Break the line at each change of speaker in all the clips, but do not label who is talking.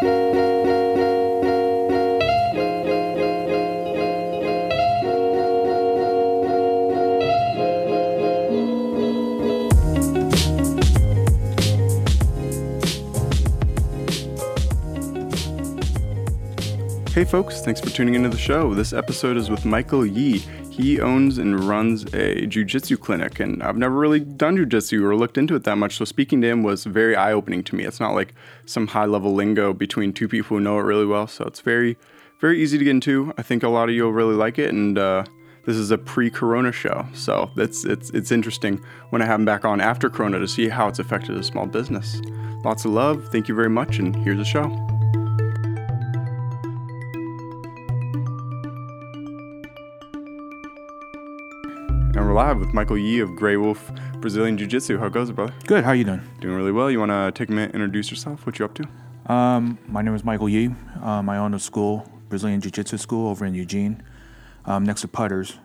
thank you Hey folks, thanks for tuning into the show. This episode is with Michael Yee. He owns and runs a jujitsu clinic, and I've never really done jujitsu or looked into it that much, so speaking to him was very eye opening to me. It's not like some high level lingo between two people who know it really well, so it's very, very easy to get into. I think a lot of you will really like it, and uh, this is a pre-corona show, so it's it's it's interesting when I have him back on after corona to see how it's affected a small business. Lots of love. Thank you very much, and here's the show. Live with Michael Yee of Grey Wolf Brazilian Jiu Jitsu. How goes it, brother?
Good. How you doing?
Doing really well. You want to take a minute, introduce yourself? What you up to?
Um, my name is Michael Yee. Um, I own a school, Brazilian Jiu Jitsu school over in Eugene, um, next to Putters,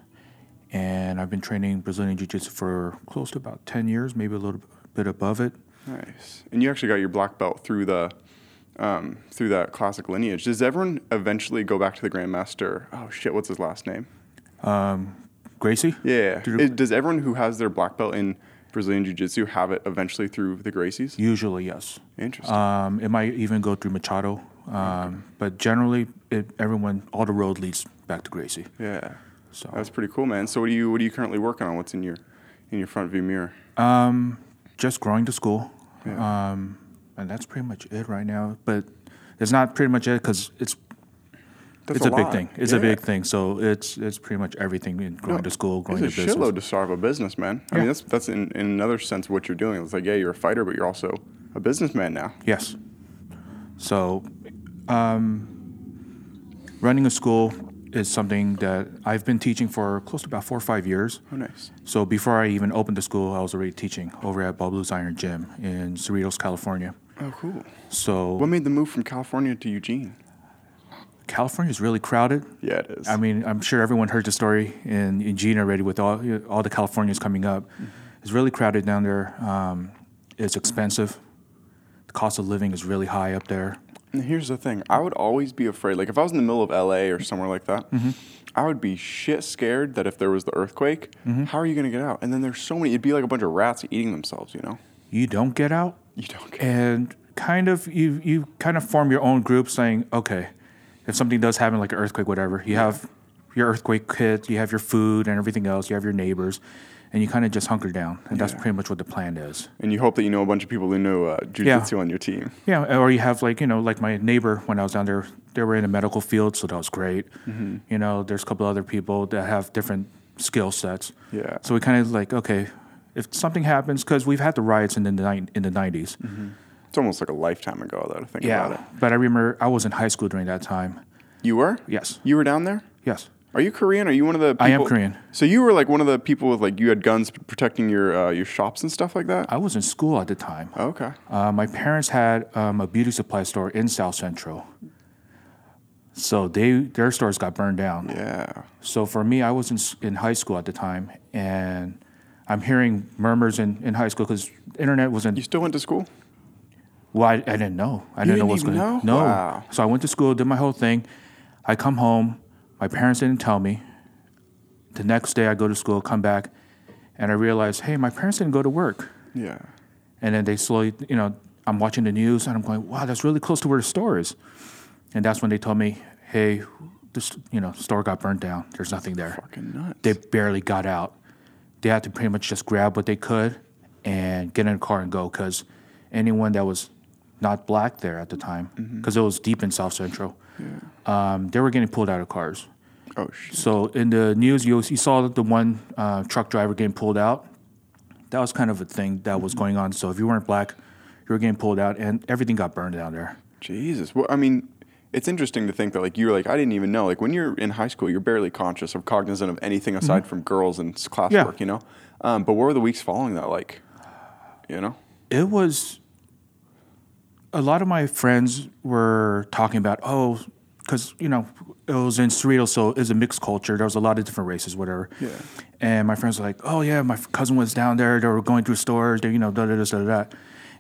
and I've been training Brazilian Jiu Jitsu for close to about ten years, maybe a little bit above it.
Nice. And you actually got your black belt through the um, through that classic lineage. Does everyone eventually go back to the grandmaster? Oh shit, what's his last name?
Gracie?
Yeah. It- does everyone who has their black belt in Brazilian Jiu Jitsu have it eventually through the Gracies?
Usually, yes.
Interesting.
Um, it might even go through Machado, um, but generally, it, everyone, all the road leads back to Gracie.
yeah.
So
That's pretty cool, man. So what are you what are you currently working on? What's in your in your front view mirror?
just growing the school, um, and that's pretty much it right now. But it's not pretty much it because it's
That's
it's a, big thing. It's
Yeah.
a big thing. So it's it's pretty much everything in growing
No,
the school, growing the
It's a
business.
shitload to start up a business, man. I
Yeah.
mean, that's that's in, in another sense what you're doing. It's like, yeah, you're a fighter, but you're also a businessman now.
Yes. So, um, running a school is something that I've been teaching for close to about four or five years.
Oh, nice.
So before I even opened the school, I was already teaching over at Bob Blues Iron Gym in Cerritos, California.
Oh, cool.
So
What made the move from California to Eugene?
California is really crowded.
Yeah, it is.
I mean, I'm sure everyone heard the story in in Eugene already with all all the Californians coming up. It's really crowded down there. Um, it's expensive. The cost of living is really high up there.
And here's the thing: I would always be afraid. Like if I was in the middle of LA or somewhere like that,
Mm-hmm.
I would be shit scared that if there was the earthquake,
Mm-hmm.
how are you gonna get out? And then there's so many. It'd be like a bunch of rats eating themselves. You know?
You don't get out,
You don't get.
and kind of you you kind of form your own group, saying, okay, if something does happen, like an earthquake, whatever, you have your earthquake kit, you have your food and everything else, you have your neighbors, and you kind of just hunker down, and that's
Yeah.
pretty much what the plan is.
And you hope that you know a bunch of people who know uh, jujitsu on your team.
Yeah, or you have like you know, like my neighbor when I was down there, they were in the medical field, so that was great.
Mm-hmm.
You know, there's a couple other people that have different skill sets.
Yeah.
So we kind of like, okay, if something happens, because we've had the riots in the ni- in the 90s.
It's almost like a lifetime ago, though, to think about it.
But I remember I was in high school during that time.
You were?
Yes.
You were down there?
Yes.
Are you Korean? Are you one of the people?
I am Korean.
So you were like one of the people with like you had guns protecting your uh, your shops and stuff like that?
I was in school at the time.
Oh, okay.
Uh, my parents had um, a beauty supply store in South Central. So they their stores got burned down.
Yeah.
So for me, I was in, in high school at the time, and I'm hearing murmurs in, in high school because internet wasn't.
You still went to school?
Well, I, I didn't know. I didn't know
didn't
what's going.
know?
No.
Wow.
So I went to school, did my whole thing. I come home. My parents didn't tell me. The next day, I go to school, come back, and I realize, hey, my parents didn't go to work.
Yeah.
And then they slowly, you know, I'm watching the news and I'm going, wow, that's really close to where the store is. And that's when they told me, hey, this, you know, store got burned down. There's nothing there.
Fucking nuts.
They barely got out. They had to pretty much just grab what they could and get in a car and go because anyone that was not black there at the time, because it was deep in South Central, um, they were getting pulled out of cars.
oh shit.
So in the news, you, you saw the one uh, truck driver getting pulled out. That was kind of a thing that was going on. So if you weren't black, you were getting pulled out, and everything got burned down there.
Jesus. Well, I mean, it's interesting to think that like you're like I didn't even know. Like when you're in high school, you're barely conscious or cognizant of anything aside from girls and classwork.
Mm-hmm. Yeah.
You know. Um, but what were the weeks following that like? You know.
It was a lot of my friends were talking about oh, because you know it was in Cerritos, so it's a mixed culture. There was a lot of different races, whatever.
Yeah.
And my friends were like, oh yeah, my cousin was down there. They were going through stores. They, you know, da da da da da.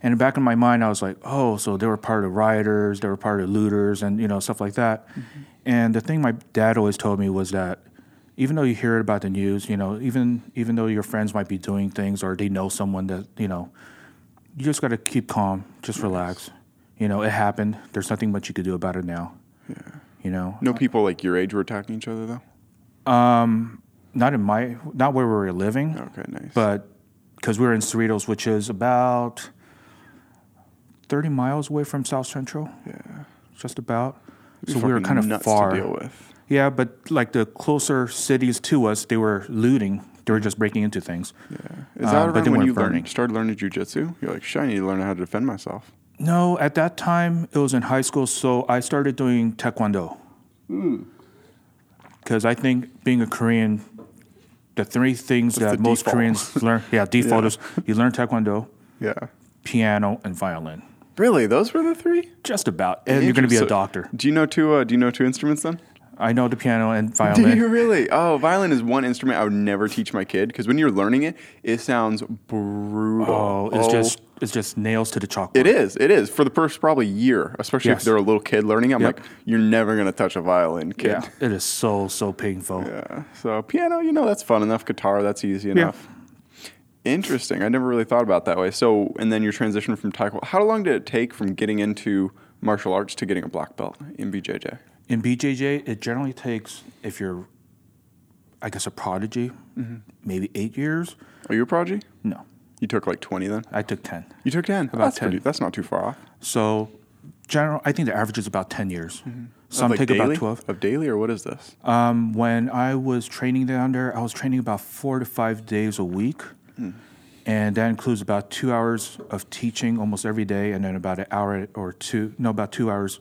And back in my mind, I was like, oh, so they were part of rioters, they were part of looters, and you know stuff like that. Mm-hmm. And the thing my dad always told me was that even though you hear it about the news, you know, even even though your friends might be doing things or they know someone that you know, you just got to keep calm, just relax. You know, it happened. There's nothing much you could do about it now. Yeah. You know,
No people like your age were attacking each other though.
Um, not in my, not where we were living.
Okay, nice.
but because we were in Cerritos, which is about 30 miles away from South Central,
yeah,
just about. So we were kind of far.
to deal with.
Yeah, but like the closer cities to us, they were looting. They were just breaking into things.
Yeah, is
Um,
that
but
around
they
when you learned, started learning jujitsu? You're like, shit, I need to learn how to defend myself.
No, at that time it was in high school, so I started doing taekwondo.
Hmm.
Because I think being a Korean, the three things
That's
that most
default.
Koreans learn, yeah, default
Yeah.
is you learn taekwondo,
Yeah.
piano, and violin.
Really, those were the three.
Just about, and you're going to be a doctor.
Do you know two? Uh, do you know two instruments then?
I know the piano and violin.
Do you really? Oh, violin is one instrument I would never teach my kid because when you're learning it, it sounds brutal.
Oh, it's just it's just nails to the chalkboard.
It is. It is for the first probably year, especially
Yes.
if they're a little kid learning. I'm
Yep.
like, you're never gonna touch a violin, kid.
Yeah, it is so so painful.
Yeah. So piano, you know, that's fun enough. Guitar, that's easy enough. Interesting. I never really thought about that way. So, and then your transition from taekwondo. How long did it take from getting into martial arts to getting a black belt in BJJ?
In BJJ, it generally takes if you're, I guess, a prodigy,
Mm-hmm.
maybe eight years.
Are you a prodigy?
No,
You took like 20 then?
I took ten.
You took 10.
About
that's
10.
Pretty, that's not too far off.
So, general, I think the average is about ten years. Some
like,
take
daily?
about twelve.
Of daily, or what is this?
Um, when I was training down there, I was training about four to five days a week. And that includes about two hours of teaching almost every day, and then about an hour or two, no, about two hours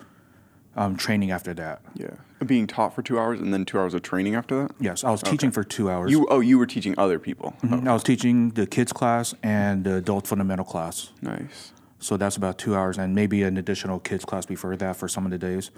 um, training after that.
Yeah. Being taught for two hours and then two hours of training after that?
Yes, I was teaching for two hours.
You Oh, you were teaching other people.
Mhm. I was teaching the kids class and the adult fundamental class.
Oh, nice.
So that's about two hours, and maybe an additional kids class before that for some of the days.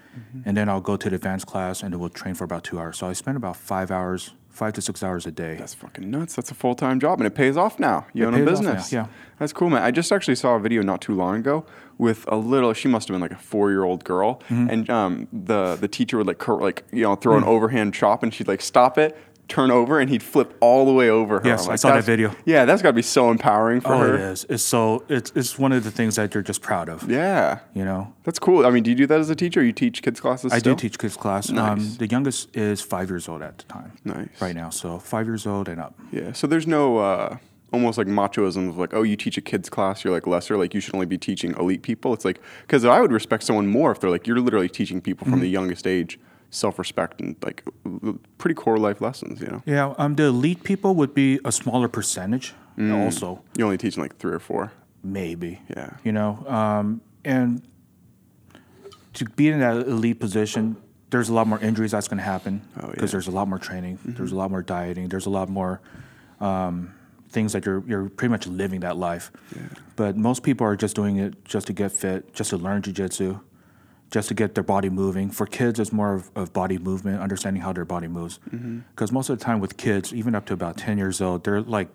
And then I'll go to the advanced class, and we'll train for about two hours. So I spend about five hours, five to six hours a day.
That's fucking nuts. That's a full time job, and it pays off now. You
It
own a business.
yeah.
That's cool, man. I just actually saw a video not too long ago with a little. She must have been like a four year old girl,
Mm-hmm.
and um, the the teacher would like cur- like you know throw
Mm.
an overhand chop, and she'd like stop it. Turn over and he'd flip all the way over her.
Yes,
I'm
I saw that video.
Yeah, that's got to be so empowering for
oh,
her.
it is. It's so it's it's one of the things that you're just proud of.
Yeah,
You know,
that's cool. I mean, do you do that as a teacher? You teach kids classes?
I
still?
do teach kids class. Um,
Nice.
the youngest is five years old at the time.
Nice.
Right now, so five years old and up.
Yeah. So there's no uh, almost like machoism of like, oh, you teach a kids class, you're like lesser, like you should only be teaching elite people. It's like because I would respect someone more if they're like you're literally teaching people from the
Mm-hmm.
youngest age self-respect and like pretty core life lessons. You know,
Yeah, um, the elite people would be a smaller percentage. Also,
you only teaching like three or four.
maybe.
Yeah.
You know, um, and to be in that elite position, there's a lot more injuries that's going to happen
Oh,
because
yeah.
there's a lot more training. There's a lot more dieting. There's a lot more um, things that you're you're pretty much living that life. Yeah. But most people are just doing it just to get fit, just to learn jujitsu, just to get their body moving. For kids, it's more of, of body movement, understanding how their body moves.
Mm-hmm.
Because most of the time with kids, even up to about ten years old, they're like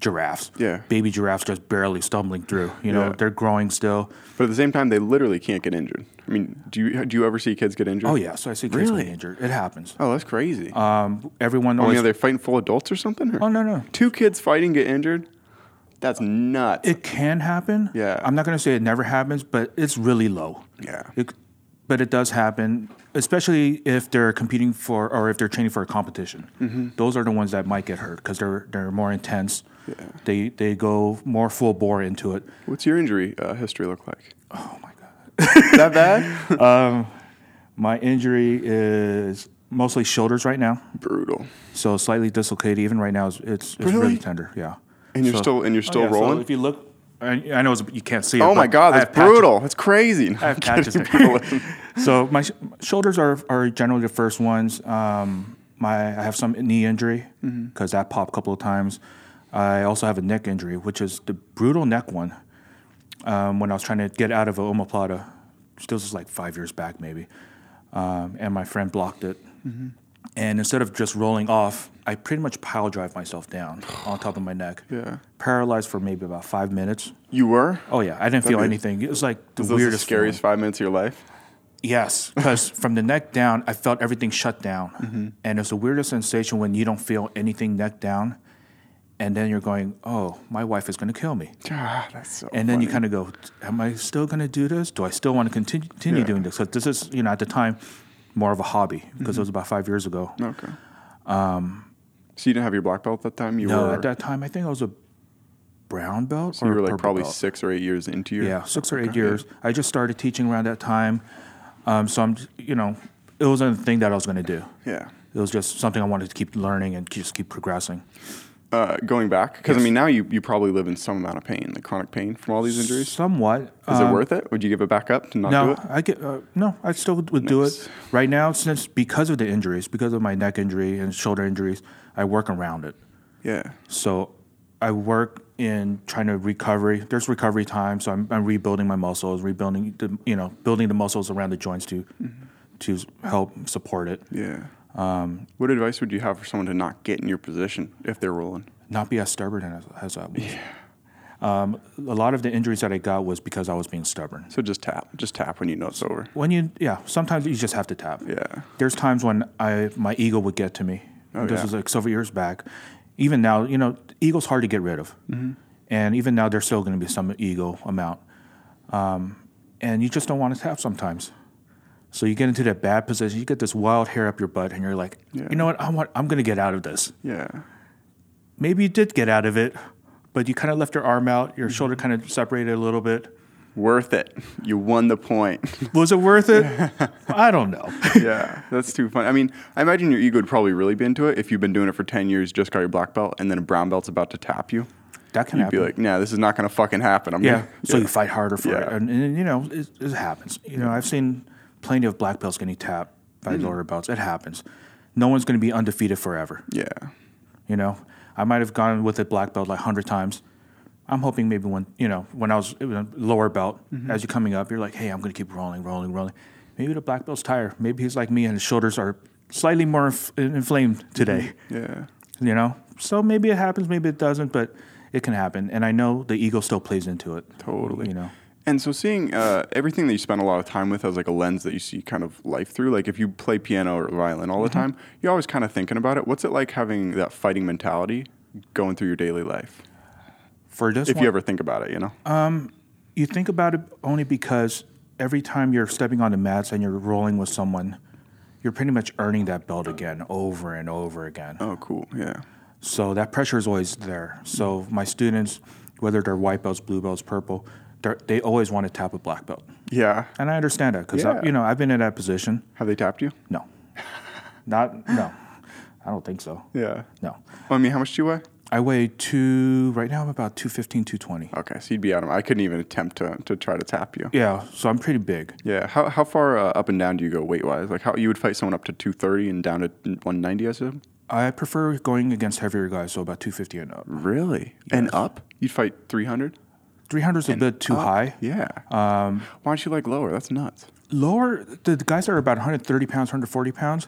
giraffes.
Yeah.
Baby giraffes just barely stumbling through. You know,
Yeah.
they're growing still.
But at the same time, they literally can't get injured. I mean, do you do you ever see kids get injured?
Oh yeah, so I see kids
Really?
getting injured. It happens.
Oh, that's crazy.
Um, everyone
I mean,
always.
are they fighting full adults or something? or-
oh no no.
Two kids fighting get injured. That's nuts.
It can happen.
Yeah.
I'm not going to say it never happens, but it's really low.
Yeah.
It, but it does happen, especially if they're competing for or if they're training for a competition.
Mm-hmm.
Those are the ones that might get hurt because they're they're more intense. They they go more full bore into it.
What's your injury uh, history look like?
Oh my god.
that bad?
um, My injury is mostly shoulders right now,
Brutal.
so slightly dislocated. Even right now, it's it's, it's
Really?
really tender. Yeah.
And you're
So-
still and you're still
Oh, yeah, so
rolling.
if you look, I, I know it's, you can't see it.
oh my god, that's brutal. That's crazy.
I have patches so my sh- shoulders are, are generally the first ones. Um, my I have some knee injury
Mm-hmm.
because that popped a couple of times. I also have a neck injury, which is the brutal neck one. Um, when I was trying to get out of a omoplata, this was like five years back maybe, um, and my friend blocked it.
Mm-hmm.
And instead of just rolling off, I pretty much pile drive myself down on top of my neck.
Yeah.
Paralyzed for maybe about five minutes.
You were?
Oh yeah, I didn't feel anything. It was like the
Was those the
weirdest,
scariest
feeling.
five minutes of your life?
Yes, because from the neck down, I felt everything shut down,
Mm-hmm.
and it's the weirdest sensation when you don't feel anything neck down, and then you're going, "Oh, my wife is going to kill me,"
Ah, that's so
and then you kind of go, "Am I still going to do this? Do I still want to continue, continue
Yeah.
doing this?" Because this is, you know, at the time, more of a hobby because
Mm-hmm.
it was about five years ago.
Okay. so you didn't have your black belt at that time? You
No,
were
at that time, I think I was a brown belt
so you were like probably
belt.
six or eight years into your
Yeah, six or eight
Okay.
years. I just started teaching around that time, um, so I'm, you know, it wasn't a thing that I was going to do.
Yeah.
It was just something I wanted to keep learning and just keep progressing.
Uh, going back, because I mean, now you, you probably live in some amount of pain, like chronic pain from all these injuries.
Somewhat.
Is
Um,
it worth it? Would you give it back up to not do
No,
it?
I get uh, no. I still would do it right now since because of the injuries, because of my neck injury and shoulder injuries. I work around it.
Yeah.
So I work in trying to recovery. There's recovery time, so I'm, I'm rebuilding my muscles, rebuilding the you know building the muscles around the joints to to help support it.
Yeah. Um, what advice would you have for someone to not get in your position if they're rolling?
Not be as stubborn as, as I was. Um, a lot of the injuries that I got was because I was being stubborn.
So just tap, just tap when you know it's over.
When you, yeah, sometimes you just have to tap.
Yeah.
There's times when I my ego would get to me.
Oh,
this
yeah.
was like several years back. Even now, you know, ego's hard to get rid of,
Mm-hmm.
and even now there's still going to be some ego amount, um, and you just don't want to tap sometimes. So you get into that bad position. You get this wild hair up your butt, and you're like,
Yeah.
you know what? I want. I'm going to get out of this.
Yeah.
Maybe you did get out of it, but you kind of left your arm out.
Mm-hmm.
Your shoulder kind of separated a little bit.
Worth it. You won the point.
Was it worth it? I don't know.
yeah, that's too funny. I mean, I imagine your ego would probably really be into it if you've been doing it for 10 years, just got your black belt, and then a brown belt's about to tap you.
That can
You'd
happen.
be like, nah, this is not going to fucking happen. I'm
Yeah.
gonna-
So you fight harder for it,
Yeah.
and, and you know it, it happens. You know, I've seen plenty of black belts getting tapped by
Mm-hmm.
lower belts. It happens. No one's going to be undefeated forever.
Yeah.
You know, I might have gone with a black belt like hundred times. I'm hoping maybe when you know when I was you know, lower belt,
Mm-hmm.
as you're coming up, you're like, hey, I'm going to keep rolling, rolling, rolling. Maybe the black belt's tired. Maybe he's like me, and his shoulders are slightly more inf- inflamed today.
Yeah.
You know, so maybe it happens, maybe it doesn't, but it can happen. And I know the ego still plays into it.
Totally.
You know.
And so seeing uh, everything that you spend a lot of time with as like a lens that you see kind of life through, like if you play piano or violin all the
Mm-hmm.
time, you're always kind of thinking about it. What's it like having that fighting mentality going through your daily life?
For this
If
one,
you ever think about it, you know?
um, you think about it only because every time you're stepping on the mats and you're rolling with someone, you're pretty much earning that belt again over and over again.
oh, cool. Yeah.
So that pressure is always there. So my students, whether they're white belts, blue belts, purple, they always want to tap a black belt,
Yeah.
and I understand that because
Yeah.
you know I've been in that position.
Have they tapped you?
No, not no, I don't think so.
Yeah.
No,
Well, I mean, how much do you weigh?
I weigh two right now. I'm about 215, 220.
Okay, so you'd be out of. I couldn't even attempt to, to try to tap you.
Yeah, so I'm pretty big.
Yeah. How, how far uh, up and down do you go weight wise? Like how you would fight someone up to 230 and down to 190, I said?
I prefer going against heavier guys, so about 250 and up.
Really? And up? You'd fight 300?
300 is a bit too
Up?
high.
Yeah. Um, Why don't you like lower? That's nuts.
Lower, the, the guys are about 130 pounds, 140 pounds,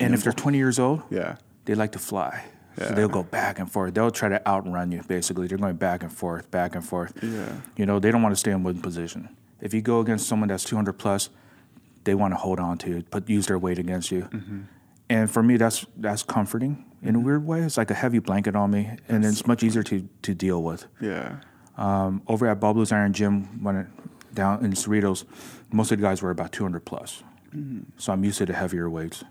and if they're 20 years old,
Yeah.
they like to fly.
Yeah.
So they'll go back and forth. They'll try to outrun you. Basically, they're going back and forth, back and forth.
Yeah.
You know, they don't want to stay in one position. If you go against someone that's 200 plus, they want to hold on to it, but use their weight against you.
Mm-hmm.
And for me, that's that's comforting in a weird way. It's like a heavy blanket on me, and it's much easier to to deal with.
Yeah.
Um, over at Bob Blues Iron Gym, when it, down in Cerritos, most of the guys were about 200 plus. So I'm used to the heavier weights.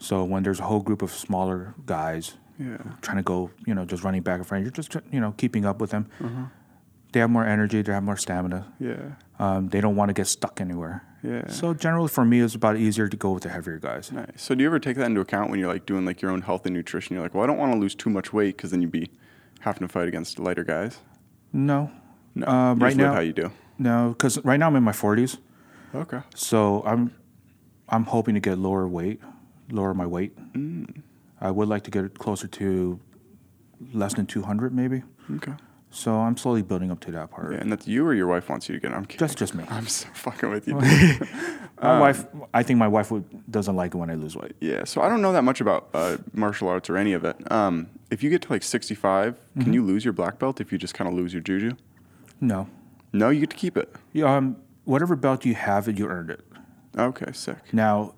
So when there's a whole group of smaller guys
Yeah.
trying to go, you know, just running back and forth, you're just, you know, keeping up with them. They have more energy, they have more stamina.
Yeah.
Um, they don't want to get stuck anywhere.
Yeah.
So generally for me, it's about easier to go with the heavier guys.
Nice. So do you ever take that into account when you're like doing like your own health and nutrition? You're like, well, I don't want to lose too much weight because then you'd be having to fight against lighter guys.
No.
No. You
right now,
how you do.
no, because right now I'm in my 40s.
Okay.
So I'm I'm hoping to get lower weight, lower my weight.
Mm.
I would like to get closer to less than 200 maybe.
Okay.
So I'm slowly building up to that part.
Yeah, and that's you or your wife wants you to get. I'm kidding.
Just just me.
I'm so fucking with you.
My wife, I think my wife would, doesn't like it when I lose weight.
Yeah, so I don't know that much about uh, martial arts or any of it. Um, if you get to like 65,
Mm-hmm.
can you lose your black belt if you just kind of lose your juju?
No.
No, you get to keep it.
Yeah, um, whatever belt you have, it you earned it.
Okay, sick.
Now,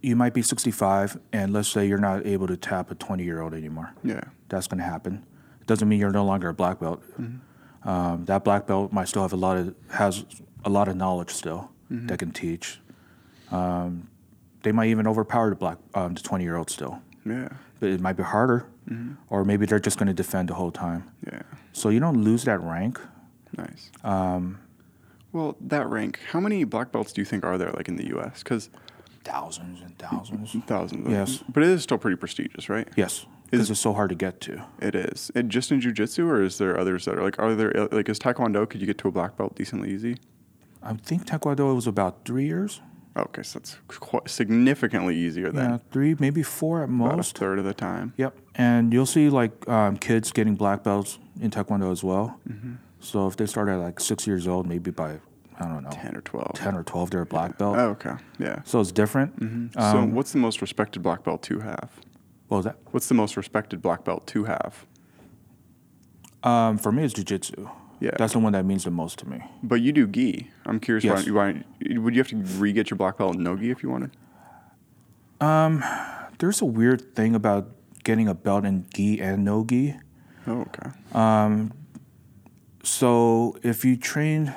you might be 65, and let's say you're not able to tap a 20 year old anymore.
Yeah.
That's going to happen. Doesn't mean you're no longer a black belt. Um, that black belt might still have a lot of has a lot of knowledge still that can teach. Um, they might even overpower the black um, the 20 year old still,
Yeah.
but it might be harder, or maybe they're just going to defend the whole time.
Yeah.
So you don't lose that rank.
Nice.
Um,
Well, that rank, how many black belts do you think are there like in the US? Because
thousands and thousands.
thousands. of-
Yes.
But it is still pretty prestigious, right?
Yes, because it's so hard to get to.
It is. It just in jujitsu, or is there others that are like, are there, like, is Taekwondo, could you get to a black belt decently easy?
I think Taekwondo was about three years.
Okay, so that's quite significantly easier than
Yeah, three, maybe four at most.
about a third of the time.
Yep, and you'll see like um, kids getting black belts in Taekwondo as well.
Mm-hmm.
So if they start at like six years old, maybe by I don't know
10 or 12.
10 or twelve, they're a black belt.
Oh, okay. Yeah.
So it's different.
so,
Um,
what's the most respected black belt to have?
Well, that
What's the most respected black belt to have?
um, for me, it's jujitsu.
Yeah.
that's the one that means the most to me.
But you do gi. I'm curious
Yes.
why, why. Would you have to re get your black belt in no gi if you wanted?
Um, There's a weird thing about getting a belt in gi and no gi.
Oh, okay.
So if you train,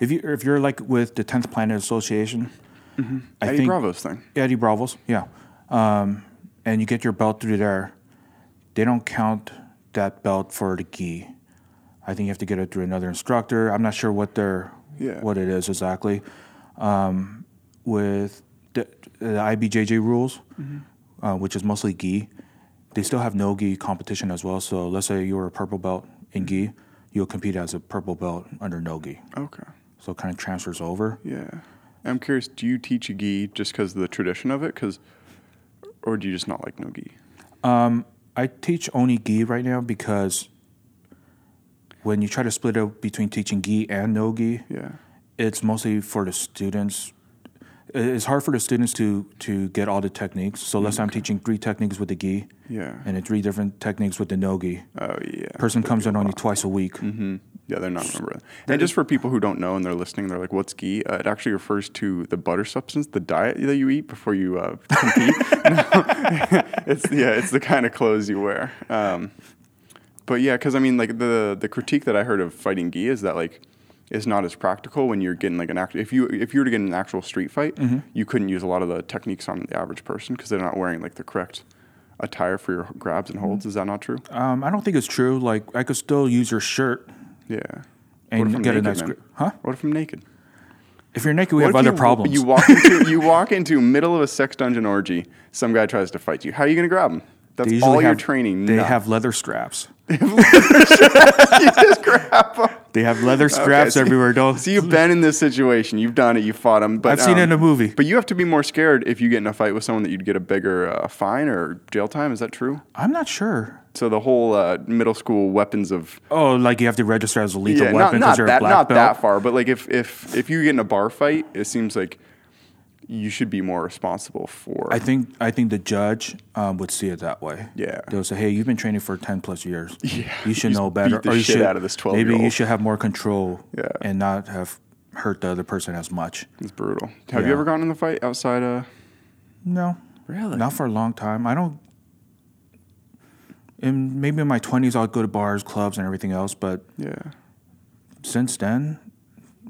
if you if you're like with the Tenth Planet Association, I
Mm-hmm. Eddie
think
Bravo's thing.
Eddie Bravos, yeah, um, and you get your belt through there, they don't count that belt for the gi. I think you have to get it through another instructor. I'm not sure what their
Yeah.
what it is exactly. Um, with the, the IBJJ rules, uh, which is mostly gi, they still have no gi competition as well. So let's say you were a purple belt in gi, you'll compete as a purple belt under no gi.
Okay.
So it kind of transfers over.
Yeah. I'm curious, do you teach gi just because of the tradition of it? Cause, or do you just not like no gi?
I teach only gi right now because when you try to split up between teaching gi and no gi,
Yeah.
it's mostly for the students. It's hard for the students to to get all the techniques. So let's say I'm teaching three techniques with the gi,
Yeah.
and then three different techniques with the no gi.
Oh, yeah.
Person comes in only twice a week.
hmm Yeah, they're not remember. And just for people who don't know and they're listening, they're like, "What's ghee?" Uh, it actually refers to the butter substance, the diet that you eat before you uh, compete. It's yeah, it's the kind of clothes you wear. Um, but yeah, because I mean, like the the critique that I heard of fighting gi is that like it's not as practical when you're getting like an actual. If you if you were to get an actual street fight, you couldn't use a lot of the techniques on the average person because they're not wearing like the correct attire for your grabs and holds. Is that not true?
Um, I don't think it's true. Like I could still use your shirt
Yeah.
and
what if I'm
get a
naked,
nice
man?
grip. Huh?
What if I'm naked?
If you're naked, we
What
have
if
other
you,
problems.
You walk into you walk into middle of a sex dungeon orgy. Some guy tries to fight you. How are you going to grab him? That's
They usually
all your
have-
training.
They
No.
have leather straps.
you just grab him.
They have leather straps
so-
everywhere. Don't.
So you've been in this situation. You've done it. You fought him. But
I've seen it in
um,
a movie.
But you have to be more scared if you get in a fight with someone that you'd get a bigger uh, fine or jail time. Is that true?
I'm not sure.
So the whole uh, middle school weapons of
Oh, like you have to register as a lethal
yeah,
weapon
not
because you're
that
a black
not
belt.
that far. But like if if if you get in a bar fight, it seems like you should be more responsible for.
I think I think the judge um, would see it that way.
Yeah.
they'll say, "Hey, you've been training for ten plus years.
Yeah.
you should
You
know better, or you should
out of this twelve.
maybe you should have more control
Yeah.
and not have hurt the other person as much."
It's brutal. Have you ever gotten in the fight outside? Uh,
No,
Really?
not for a long time. I don't. In maybe in my twenties, I'll go to bars, clubs, and everything else. But
yeah.
since then,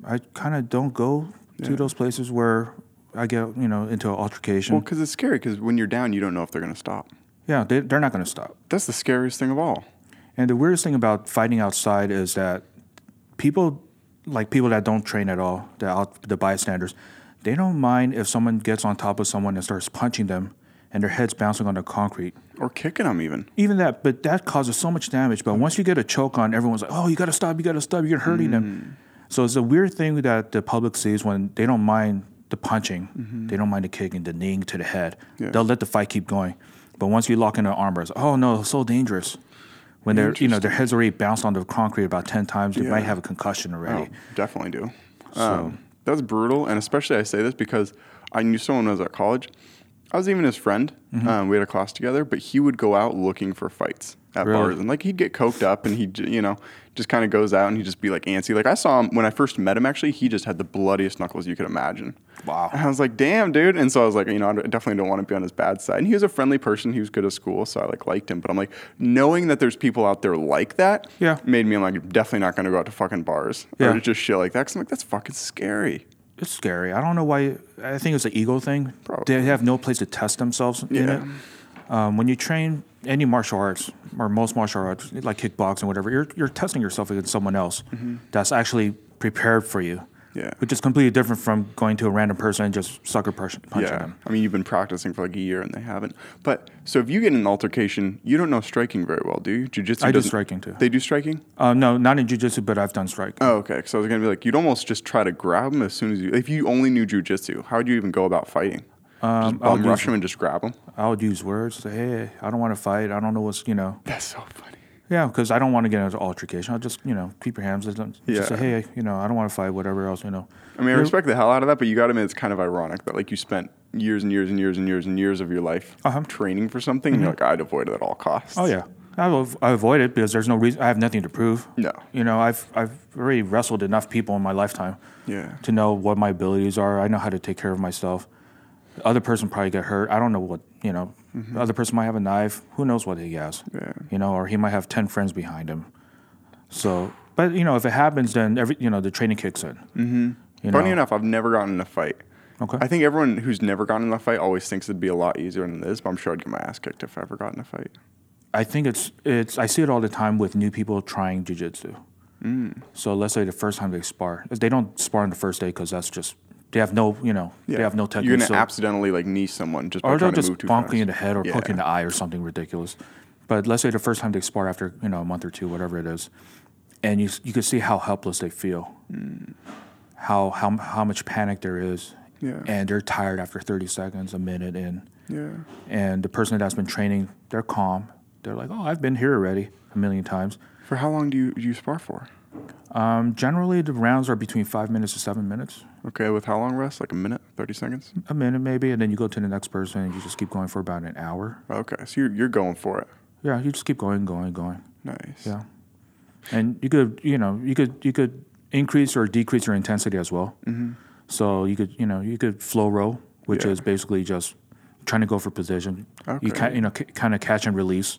I kind of don't go to those places where I get you know into an altercation.
Well, because it's scary. Because when you're down, you don't know if they're going to stop.
yeah, they, they're not going to stop.
That's the scariest thing of all.
And the weirdest thing about fighting outside is that people, like people that don't train at all, the out, the bystanders, they don't mind if someone gets on top of someone and starts punching them, and their heads bouncing on the concrete.
Or kicking them even.
Even that, but that causes so much damage. But once you get a choke on, everyone's like, "Oh, you got to stop! You got to stop! You're hurting them." So it's a weird thing that the public sees when they don't mind the punching, they don't mind the kicking, the kneeing to the head.
Yeah.
They'll let the fight keep going. But once you lock in an arm bar, it's, oh no, it's so dangerous. When they're, you know, their heads already bounced on the concrete about ten times, they
Yeah.
might have a concussion already.
Oh, definitely do.
So-
Um, That's brutal, and especially I say this because I knew someone when I was at college. I was even his friend.
Mm-hmm.
Um, we had a class together, but he would go out looking for fights at
Really?
bars, and like he'd get coked up, and he, you know, just kind of goes out and he'd just be like antsy. Like I saw him when I first met him. Actually, he just had the bloodiest knuckles you could imagine.
Wow.
And I was like, damn, dude. And so I was like, you know, I definitely don't want to be on his bad side. And he was a friendly person. He was good at school, so I like liked him. But I'm like, knowing that there's people out there like that,
Yeah.
made me I'm like, definitely not going to go out to fucking bars
Yeah.
or just shit like that. Cause I'm like, that's fucking scary.
It's scary. I don't know why. I think it's an ego thing.
Probably.
They have no place to test themselves in
Yeah.
it. Um, when you train any martial arts or most martial arts, like kickboxing, whatever, you're you're testing yourself against someone else that's actually prepared for you.
Yeah.
Which is completely different from going to a random person and just sucker punch, punching
yeah.
them.
I mean, you've been practicing for like a year and they haven't. But so if you get in an altercation, you don't know striking very well, do you? Jiu-jitsu
I do striking too.
They do striking?
Um, no, not in jujitsu, but I've done strike.
Oh, okay. So I was gonna be like, you'd almost just try to grab them as soon as you. If you only knew jujitsu, how would you even go about fighting?
Um, I would
bum rush
use-
him and just grab them.
I would use words. Say, hey, I don't want to fight. I don't know what's you know.
That's so funny.
Yeah, because I don't want to get into altercation. I'll just you know keep your hands. Just
Yeah.
say, hey, you know, I don't want to fight. Whatever else, you know.
I mean, I respect the hell out of that, but you got to admit it's kind of ironic that like you spent years and years and years and years and years of your life
Uh-huh.
training for something, and you're like, I'd avoid it at all costs.
Oh yeah, I, av- I avoid it because there's no reason. I have nothing to prove.
No.
You know, I've I've already wrestled enough people in my lifetime
Yeah.
to know what my abilities are. I know how to take care of myself. The other person probably get hurt. I don't know what you know. The other person might have a knife. Who knows what he has?
Mm-hmm. Yeah.
You know, or he might have ten friends behind him. So, but you know, if it happens, then every you know the training kicks in. Mm-hmm. You
Funny
know?
enough, I've never gotten in a fight.
Okay.
I think everyone who's never gotten in a fight always thinks it'd be a lot easier than this, but I'm sure I'd get my ass kicked if I ever got in a fight.
I think it's it's I see it all the time with new people trying jujitsu. Mm. So let's say the first time they spar, they don't spar on the first day because that's just they have no you know they have no technique.
You're gonna
so-
accidentally like knee someone just by
or they'll
to
just
move
bonk you in the head or
yeah.
poke you in the eye or something ridiculous. But let's say the first time they spar after you know a month or two, whatever it is, and you you can see how helpless they feel, hmm. how how how much panic there is,
Yeah.
and they're tired after 30 seconds, a minute in,
Yeah.
and the person that's been training, they're calm. They're like, oh, I've been here already a million times.
For how long do you do you spar for?
Um, generally, the rounds are between five minutes to seven minutes,
Okay, with how long rest? Like a minute, thirty seconds.
a minute maybe, and then you go to the next person and you just keep going for about an hour.
Okay, so you're you're going for it.
Yeah, you just keep going, going, going.
Nice.
Yeah, and you could, you know, you could, you could increase or decrease your intensity as well. Mm-hmm. So you could, you know, you could flow roll, which
Yeah.
is basically just trying to go for position.
Okay.
You can, you know, c- kind of catch and release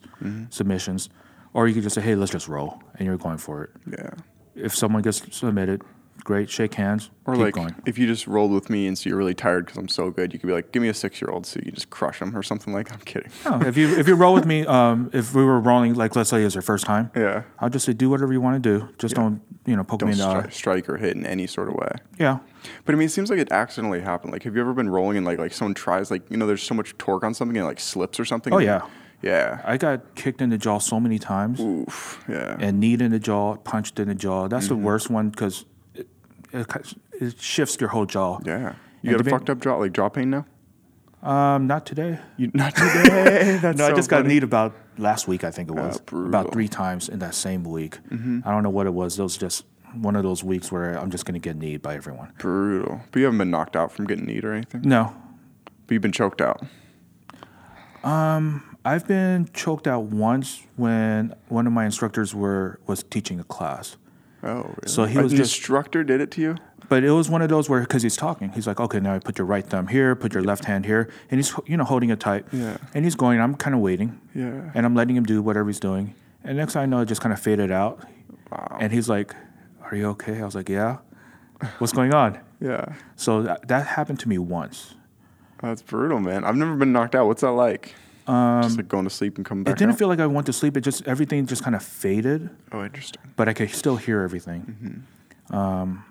submissions, or you could just say, hey, let's just roll, and you're going for it.
Yeah.
If someone gets submitted, great, shake hands,
Or
keep
like
going.
if you just rolled with me and so you're really tired because I'm so good, you could be like, "Give me a six year old," so you can just crush them or something like. I'm kidding.
No, if you if you roll with me, um, if we were rolling, like let's say it's your first time,
Yeah.
I'll just say do whatever you want to do. Just don't you know poke
Don't
me in the eye.
stri- strike or hit in any sort of way.
Yeah,
But I mean, it seems like it accidentally happened. Like, have you ever been rolling and like like someone tries like you know there's so much torque on something and it, like slips or something?
Oh, yeah.
Yeah.
I got kicked in the jaw so many times,
Oof. Yeah.
and kneed in the jaw, punched in the jaw. That's
Mm-hmm.
the worst one because it, it, it shifts your whole jaw.
yeah. You
And
got a fucked up jaw like jaw pain now?
Um, not today.
You not today. That's
no, I
so
just got
funny.
kneed about last week. I think it was
brutal.
about three times in that same week.
Mm-hmm.
I don't know what it was. It was just one of those weeks where I'm just gonna get kneed by everyone.
brutal. But you haven't been knocked out from getting kneed or anything.
No,
But you've been choked out.
I've been choked out once when one of my instructors were was teaching a class.
Oh, really?
So he
An
was just-
instructor did it to you.
But it was one of those where, because he's talking, he's like, okay, now put your right thumb here, put your left hand here, and he's you know holding it tight.
Yeah.
And he's going. I'm kind of waiting.
Yeah.
And I'm letting him do whatever he's doing. And next thing I know, it just kind of faded out.
Wow.
And he's like, "Are you okay?" I was like, "Yeah." What's going on?
Yeah.
So that, that happened to me once.
That's brutal, man. I've never been knocked out. What's that like? Just like going to sleep and coming back.
Um, It didn't
out?
feel like I went to sleep. It just everything just kind of faded,
Oh, interesting.
but I could still hear everything. Um,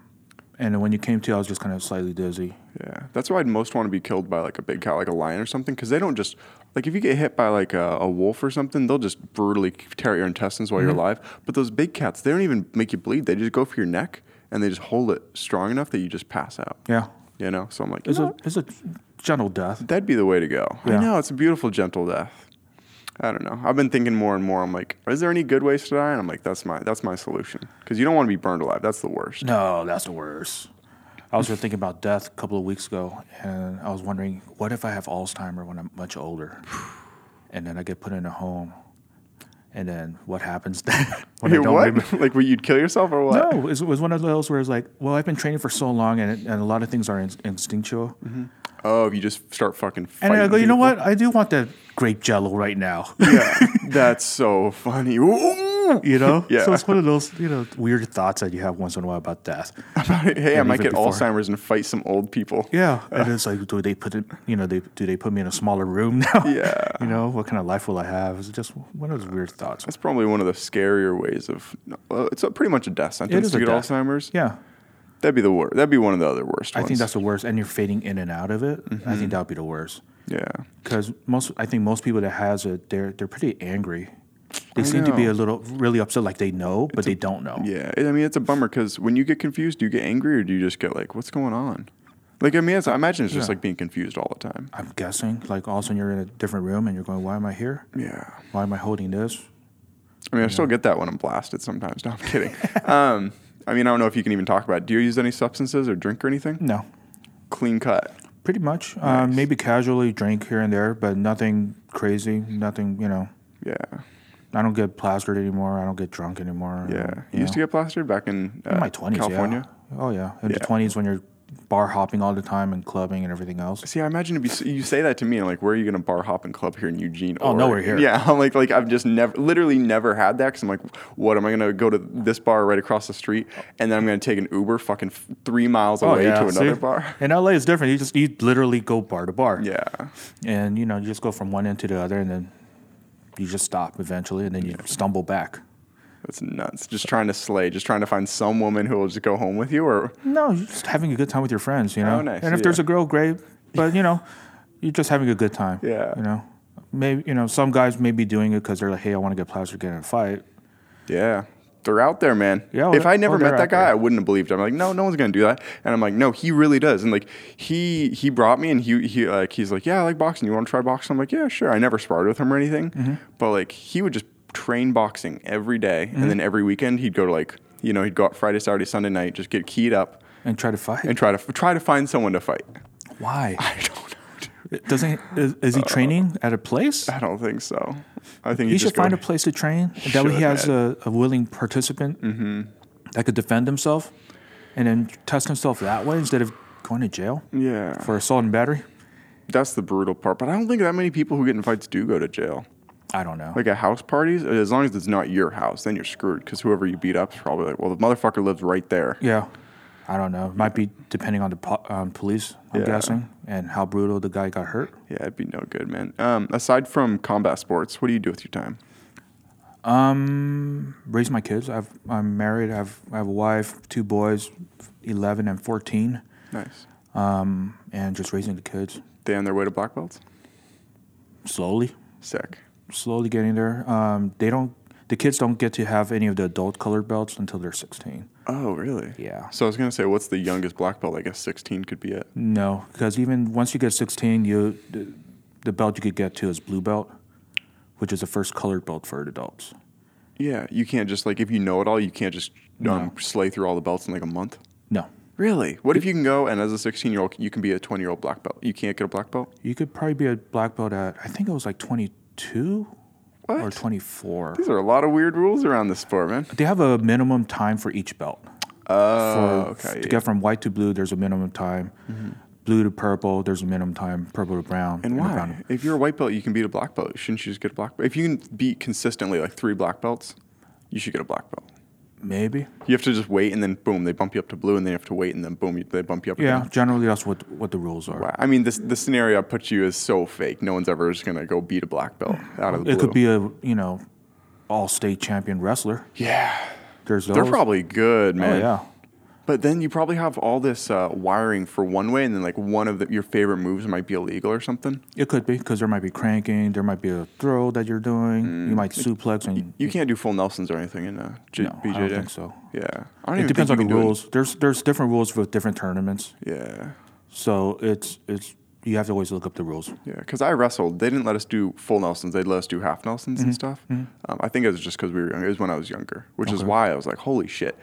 and when you came to, I was just kind of slightly dizzy.
Yeah, that's why I'd most want to be killed by like a big cat, like a lion or something, because they don't just like if you get hit by like a, a wolf or something, they'll just brutally tear at your intestines while
Mm-hmm.
you're alive. But those big cats, they don't even make you bleed. They just go for your neck and they just hold it strong enough that you just pass out.
Yeah,
You know, so I'm like, you
it's
know
a it's a gentle death.
that'd be the way to go.
Yeah.
I know it's a beautiful, gentle death. I don't know. I've been thinking more and more. I'm like, is there any good ways to die? And I'm like, that's my that's my solution because you don't want to be burned alive. That's the worst.
No, that's the worst. I was thinking about death a couple of weeks ago, and I was wondering, what if I have Alzheimer when I'm much older, and then I get put in a home, and then what happens then? when
what?
remember-
like, would you'd kill yourself or what?
No, it was, one of those where it's like, well, I've been training for so long, and, it, and a lot of things are in, instinctual. Mm-hmm.
Oh, if you just start fucking
And. I go, you know what? I do want that grape jello right now.
Yeah, that's so funny. Ooh.
You know?
Yeah.
So it's one of those, you know, weird thoughts that you have once in a while about death.
hey, I might get
before.
Alzheimer's and fight some old people.
Yeah. And it's like, do they put it, you know, they do they put me in a smaller room now?
Yeah.
You know, what kind of life will I have? It's just one of those weird thoughts.
That's probably one of the scarier ways of. Well, it's a, pretty much a death sentence
is
to get
death.
Alzheimer's.
Yeah.
That'd be the worst. That'd be one of the other worst.
I
ones.
think that's the worst. And you're fading in and out of it. I think that would be the worst.
yeah.
Because most, I think most people that has it, they're they're pretty angry. They
I
seem to be a little really upset, like they know, but they don't know.
Yeah, I mean it's a bummer because when you get confused, do you get angry or do you just get like, "What's going on?" Like I mean, it's, I imagine it's just
Yeah.
like being confused all the time.
I'm guessing, like all of a sudden you're in a different room and you're going, "Why am I here?
Yeah,
Why am I holding this?"
I mean, I still get that when I'm blasted sometimes. No, I'm kidding. um, I mean, I don't know if you can even talk about. It. Do you use any substances or drink or anything?
No,
Clean cut.
pretty much. Um, maybe casually drink here and there, but nothing crazy. Nothing, you know.
Yeah,
I don't get plastered anymore. I don't get drunk anymore.
yeah. You used to get plastered back in, uh,
in my twenties.
California.
Yeah. Oh yeah, in
Yeah.
the twenties when you're bar hopping all the time and clubbing and everything else.
See, I imagine if you, you say that to me, and like, where are you going to bar hop and club here in Eugene?
Oh,
or-
nowhere here.
Yeah, I'm like, like I've just never, literally never had that. Because I'm like, what am I going to go to this bar right across the street, and then I'm going to take an Uber fucking three miles oh, away to another
Oh, see?
bar?
In LA, it's different. You just you literally go bar to bar.
Yeah,
and you know you just go from one end to the other and then you just stop eventually and then you stumble back
that's nuts. Just trying to slay, just trying to find some woman who will just go home with you, or
no you're just having a good time with your friends you know
Oh, nice,
and if there's a girl great but you know you're just having a good time
Yeah.
you know maybe you know some guys may be doing it because they're like hey i want to get plastered get in a fight
yeah. They're out there, man.
Yeah, oh,
if I never
oh,
met
they're
that
out
guy,
there.
I wouldn't have believed him. I'm like, no, no one's gonna do that. And I'm like, no, he really does. And like, he he brought me, and he he like he's like, yeah, I like boxing. You want to try boxing? I'm like, yeah, sure. I never sparred with him or anything,
Mm-hmm.
but like, he would just train boxing every day, and then every weekend he'd go to like, you know, he'd go out Friday, Saturday, Sunday night, just get keyed up
and try to fight
and try to try to find someone to fight.
why
I don't know. Dude.
doesn't is, is he training at a place
I don't think so. I think
he should find a place to train that way he has a, a willing participant
Mm-hmm.
that could defend himself and then test himself that way instead of going to jail
Yeah,
for assault and battery
that's the brutal part. But I don't think that many people who get in fights do go to jail.
I don't know.
Like at house parties, as long as it's not your house, then you're screwed. Because whoever you beat up is probably like, well, the motherfucker lives right there.
yeah, I don't know. It might be depending on the po- um, police. I'm
Yeah.
guessing and how brutal the guy got hurt.
Yeah, it'd be no good, man. Um, aside from combat sports, what do you do with your time?
Um, raise my kids. I've, I'm married. I have I have a wife, two boys, eleven and fourteen.
Nice.
Um, and just raising the kids
They on their way to black belts?
slowly,
Sick.
Slowly getting there. Um, they don't. The kids don't get to have any of the adult colored belts until they're sixteen.
Oh, really?
Yeah.
So I was gonna say, what's the youngest black belt? I guess 16 could be it.
No, because even once you get 16, you the, the belt you could get to is blue belt, which is the first colored belt for adults.
Yeah, you can't just like if you know it all, you can't just um,
No.
slay through all the belts in like a month.
No,
Really? What if you can go and as a 16 year old, you can be a 20 year old black belt? You can't get a black belt?
you could probably be a black belt at I think it was like 22 or 24.
These are a lot of weird rules around this sport, man.
They have a minimum time for each belt.
Oh,
for,
okay.
To get from white to blue, there's a minimum time. Mm-hmm. Blue to purple, there's a minimum time. Purple to brown.
And
then
why?
brown-
If you're a white belt, you can beat a black belt. Shouldn't you just get a black belt? If you can beat consistently like three black belts, you should get a black belt.
Maybe.
You have to just wait, and then boom, they bump you up to blue, and then you have to wait, and then boom, they bump you up.
Yeah,
again.
generally that's what what the rules are.
Wow. I mean, this the scenario I put you is so fake. No one's ever just gonna go beat a black belt out of the
It
blue.
could be a you know all state champion wrestler.
Yeah,
There's those.
they're probably good,
oh
man.
yeah.
But then you probably have all this uh, wiring for one way, and then like one of the, your favorite moves might be illegal or something.
It could be because there might be cranking, there might be a throw that you're doing. you might suplex and
Mm. You can't do full Nelsons or anything in uh, J-
no,
BJJ.
I don't think so.
Yeah, I don't
It
even
depends
think
on the
can do it-
rules. There's there's different rules for different tournaments,
Yeah.
so it's it's you have to always look up the rules.
Yeah, because I wrestled. They didn't let us do full Nelsons. They'd let us do half Nelsons
Mm-hmm.
and stuff. Um, I think it was just because we were young. It was when I was younger, which is why I was like, holy shit.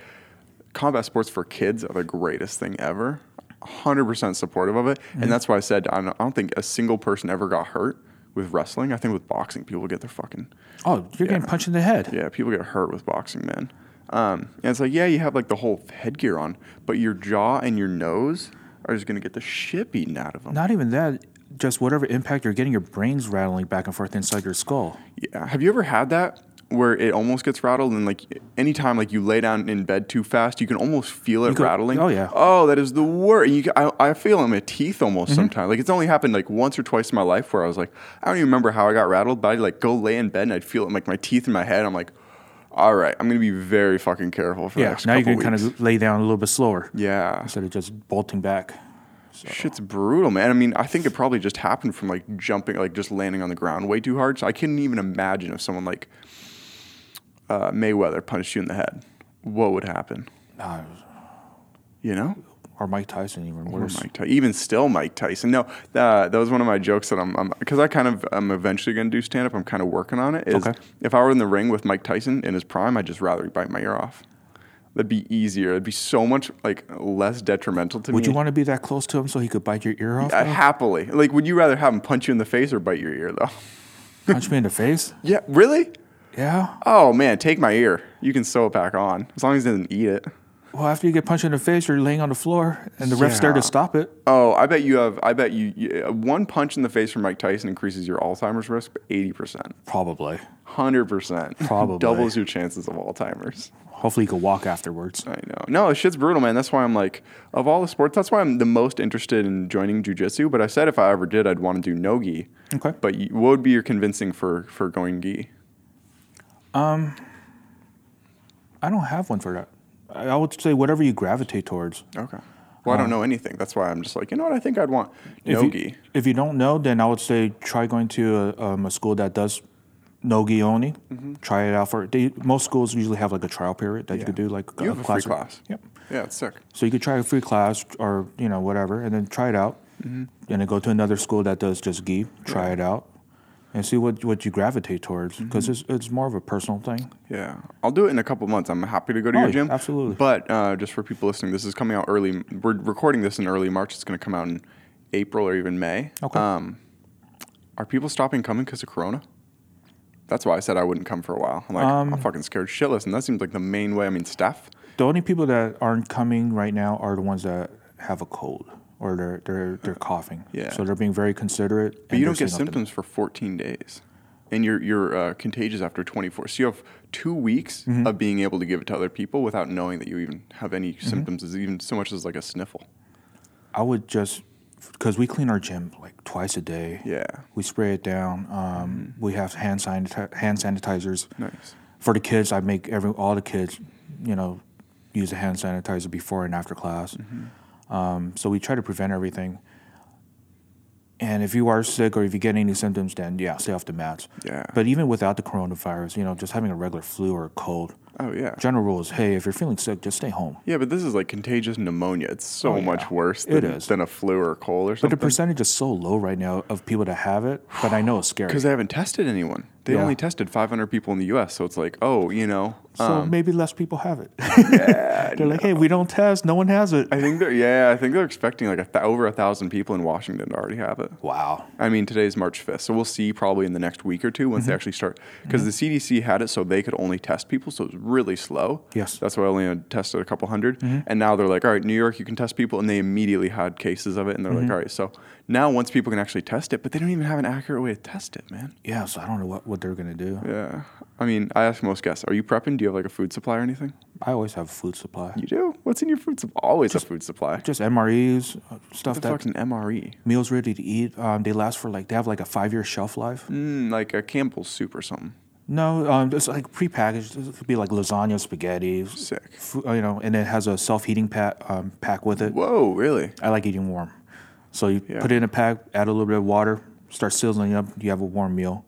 Combat sports for kids are the greatest thing ever. 100% supportive of it.
Mm-hmm.
And that's why I said I don't, I don't think a single person ever got hurt with wrestling. I think with boxing, people get their fucking
Oh, you're getting punched in the head.
yeah, people get hurt with boxing, man. Um, and it's like, yeah, you have like the whole headgear on, but your jaw and your nose are just gonna get the shit beaten out of them.
Not even that, just whatever impact you're getting, your brain's rattling back and forth inside your skull.
Yeah. Have you ever had that where it almost gets rattled and like anytime like you lay down in bed too fast, you can almost feel it rattling?
oh, yeah.
Oh, that is the worst. You, I, I feel it in my teeth
Mm-hmm.
almost sometimes. Like it's only happened like once or twice in my life where I was like, I don't even remember how I got rattled, but I'd like go lay in bed and I'd feel it like my teeth in my head. I'm like, all right, I'm gonna be very fucking careful for the
Yeah, now you can kind of lay down a little bit slower
yeah.
instead of just bolting back.
Shit's brutal, man. I mean, I think it probably just happened from like jumping, like just landing on the ground way too hard. So I couldn't even imagine if someone like uh, Mayweather punched you in the head, what would happen?
Uh,
You know,
or Mike Tyson, even worse.
Mike Ty- even still Mike Tyson. No, that, that was one of my jokes that I'm because I kind of I'm eventually going to do stand up. I'm kind of working on it. Is
Okay.
if I were in the ring with Mike Tyson in his prime, I'd just rather he bite my ear off. That'd be easier. It'd be so much like less detrimental to
Would
me.
Would you want to be that close to him so he could bite your ear off?
I
though?
happily. Like, would you rather have him punch you in the face or bite your ear though?
Punch me in the face?
Yeah, really?
Yeah.
Oh man, take my ear. You can sew it back on as long as he doesn't eat it.
Well, after you get punched in the face, you're laying on the floor, and the ref's there to stop it.
Oh, I bet you have. I bet you, you one punch in the face from Mike Tyson increases your Alzheimer's risk by eighty percent,
Probably.
hundred percent,
Probably.
doubles your chances of Alzheimer's.
Hopefully, you can walk afterwards.
I know. No, shit's brutal, man. That's why I'm like, of all the sports, that's why I'm the most interested in joining jujitsu. But I said if I ever did, I'd want to do no gi.
Okay.
But you, what would be your convincing for for going gi?
I don't have one for that. I would say whatever you gravitate towards.
Okay. Well, I don't know anything. That's why I'm just like, you know what? I think I'd want
If
no
you,
gi.
if you don't know, then I would say try going to a, um, a school that does no-gi only.
Mm-hmm.
Try it out for. They, most schools usually have like a trial period that you could do, like
You
a
have a
class.
free class.
Yep.
Yeah, it's sick.
So you could try a free class or you know whatever, and then try it out,
Mm-hmm.
and then go to another school that does just gi. Try it out, and see what what you gravitate towards because
Mm-hmm.
it's it's more of a personal thing.
Yeah, I'll do it in a couple months. I'm happy to go to
Oh,
your gym.
absolutely.
But uh, just for people listening, this is coming out early. We're recording this in early March. It's going to come out in April or even May.
Okay.
Um, are people stopping coming because of Corona? That's why I said I wouldn't come for a while. I'm like, I'm
Um,
fucking scared shitless, and that seems like the main way. I mean, Steph.
The only people that aren't coming right now are the ones that have a cold or they're they're they're coughing.
Yeah.
So they're being very considerate.
But you don't get
staying up to-
symptoms for 14 days, and you're you're uh, contagious after 24. So you have two weeks
Mm-hmm.
of being able to give it to other people without knowing that you even have any
Mm-hmm.
symptoms, as even so much as like a sniffle.
I would just because we clean our gym like twice a day.
Yeah.
We spray it down. Um, We have hand sanita- hand sanitizers.
Nice.
For the kids, I make every all the kids, you know, use a hand sanitizer before and after class. Um, so we try to prevent everything. And if you are sick or if you get any symptoms, then yeah, stay off the mats.
Yeah.
But even without the coronavirus, you know, just having a regular flu or a cold,
Oh yeah.
general rule is, hey, if you're feeling sick, just stay home.
Yeah, but this is like contagious pneumonia. It's so
Oh, yeah.
much worse
It
than,
is.
than a flu or a cold or something.
But the percentage is so low right now of people that have it, but I know it's scary.
Because they haven't tested anyone. They
Yeah.
only tested 500 people in the U.S. So it's like, oh, you know.
So
um,
maybe less people have it.
yeah,
They're like, hey, we don't test, no one has it.
I think they're yeah. I think they're expecting like a th- over a thousand people in Washington to already have it.
Wow.
I mean, today's March 5th, so we'll see probably in the next week or two once
Mm-hmm.
they actually start. Because the CDC had it so they could only test people, so it was really slow.
Yes. Mm-hmm.
That's why I only had tested a couple 100 And now they're like, all right, New York, you can test people. And they immediately had cases of it. And they're
Mm-hmm.
like, all right, so now once people can actually test it, but they don't even have an accurate way to test it, man.
Yeah, so I don't know what, what they're going to do.
Yeah. I mean, I ask most guests, are you prepping? Do you have like a food supply or anything?
I always have a food supply.
You do? What's in your food supply? Always a food supply.
Just MREs, uh, stuff
What the
that
fuck's an MRE?
meals ready to eat. Um, they last for like, they have like a five year shelf life.
Mm, like a Campbell's soup or something.
No, um, it's like prepackaged. It could be like lasagna, spaghetti,
Sick.
uh, you know, and it has a self heating pack, um, pack with it.
Whoa, really?
I like eating warm. So you
Yeah.
put it in a pack, add a little bit of water, start sizzling up. You have a warm meal.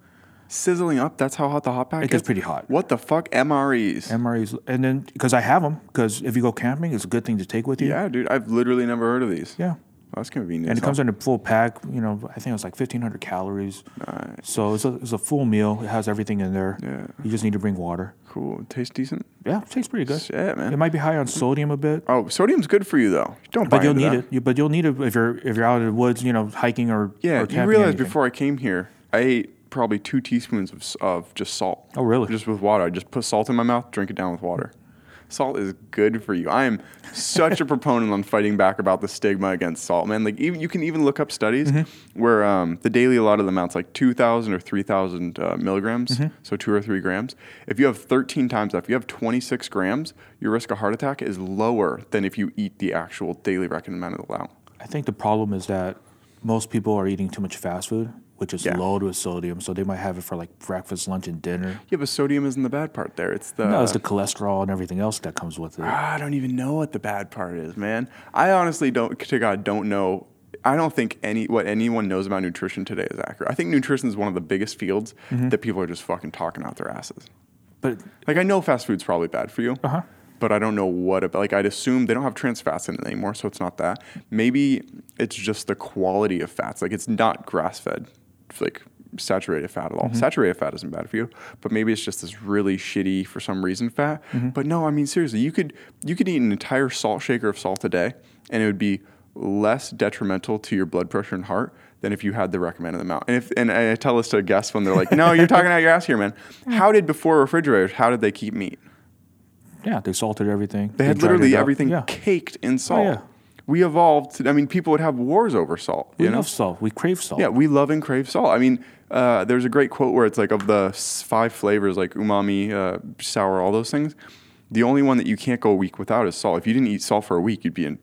Sizzling up? That's how hot the hot pack
It gets pretty hot.
What the fuck? MREs?
MREs, and then because I have them, because if you go camping, it's a good thing to take with you.
yeah, dude. I've literally never heard of these.
Yeah.
Oh, that's convenient.
and it comes in a full pack. You know, I think it was like 1,500 calories. So it's a, it's a full meal. It has everything in there.
Yeah.
You just need to bring water.
cool. Tastes decent.
Yeah, it tastes pretty good.
Shit, man.
It might be high on sodium a bit,
Oh, sodium's good for you though. Don't buy
but you'll need
that.
it. You, but you'll need it if you're if you're out in the woods, you know, hiking or
Yeah,
Or
you realize before I came here, I ate probably two teaspoons of, of just salt.
Oh, really?
Just with water. I just put salt in my mouth, drink it down with water. Salt is good for you. I am such a proponent on fighting back about the stigma against salt, man. Like even you can even look up studies
Mm-hmm.
where um, the daily allotted amount's like two thousand or three thousand uh, milligrams,
Mm-hmm.
so two or three grams. If you have thirteen times that, if you have twenty six grams, your risk of heart attack is lower than if you eat the actual daily recommended amount.
I think the problem is that most people are eating too much fast food, which is
Yeah.
loaded with sodium. So they might have it for like breakfast, lunch, and dinner.
Yeah, but sodium isn't the bad part there. It's the
no, it's the cholesterol and everything else that comes with it.
I don't even know what the bad part is, man. I honestly don't, to God, don't know. I don't think any what anyone knows about nutrition today is accurate. I think nutrition is one of the biggest fields
Mm-hmm.
that people are just fucking talking out their asses.
But
Like I know fast food's probably bad for you,
Uh-huh.
but I don't know what. About, like I'd assume they don't have trans fats in it anymore, so it's not that. Maybe it's just the quality of fats. Like it's not grass fed, like saturated fat at all.
Mm-hmm.
Saturated fat isn't bad for you, but maybe it's just this really shitty for some reason fat.
Mm-hmm.
But no, I mean seriously, you could you could eat an entire salt shaker of salt a day, and it would be less detrimental to your blood pressure and heart than if you had the recommended amount. And if and I tell this to guests when they're like, "No, you're talking out your ass here, man." How did before refrigerators? How did they keep meat?
yeah, they salted everything.
They had literally everything
Yeah.
caked in salt.
yeah.
We evolved. To, I mean, people would have wars over salt.
We
you know?
love salt. We crave salt.
Yeah, we love and crave salt. I mean, uh, there's a great quote where it's like of the five flavors, like umami, uh, sour, all those things. The only one that you can't go a week without is salt. If you didn't eat salt for a week, you'd be in.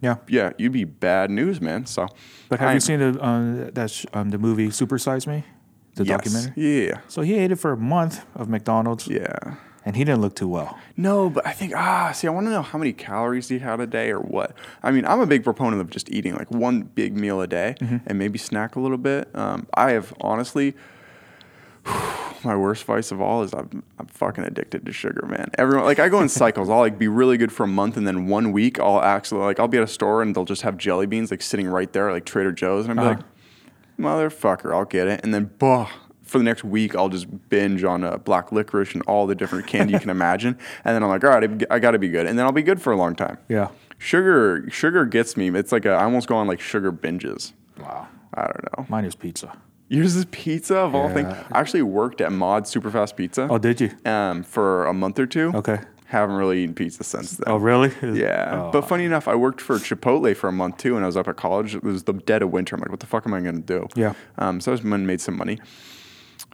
Yeah.
Yeah, you'd be bad news, man. So,
But have
I-
you seen the uh, that's um, the movie Super Size Me, the
yes.
documentary?
Yeah,
So he ate it for a month of McDonald's,
yeah.
And he didn't look too well.
No, but I think ah, see, I want to know how many calories he had a day or what. I mean, I'm a big proponent of just eating like one big meal a day and maybe snack a little bit. Um, I have honestly, my worst vice of all is I'm I'm fucking addicted to sugar, man. Everyone like I go in cycles. I'll like be really good for a month and then one week I'll actually like I'll be at a store and they'll just have jelly beans like sitting right there like Trader Joe's and I'm
Uh-huh.
like, motherfucker, I'll get it. And then, bah, for the next week, I'll just binge on uh, black licorice and all the different candy you can imagine. And then I'm like, all right, I, got to be good. And then I'll be good for a long time.
Yeah.
Sugar, sugar gets me. It's like a, I almost go on like sugar binges.
Wow.
I don't know.
Mine is pizza.
Yours is pizza of all things. I actually worked at Mod Superfast Pizza.
Oh, did you?
Um, for a month or two.
Okay.
Haven't really eaten pizza since then.
Oh, really?
Yeah,
Oh.
but funny enough, I worked for Chipotle for a month too, and I was up at college. It was the dead of winter. I'm like, what the fuck am I gonna do?
Yeah.
Um, so I just made some money.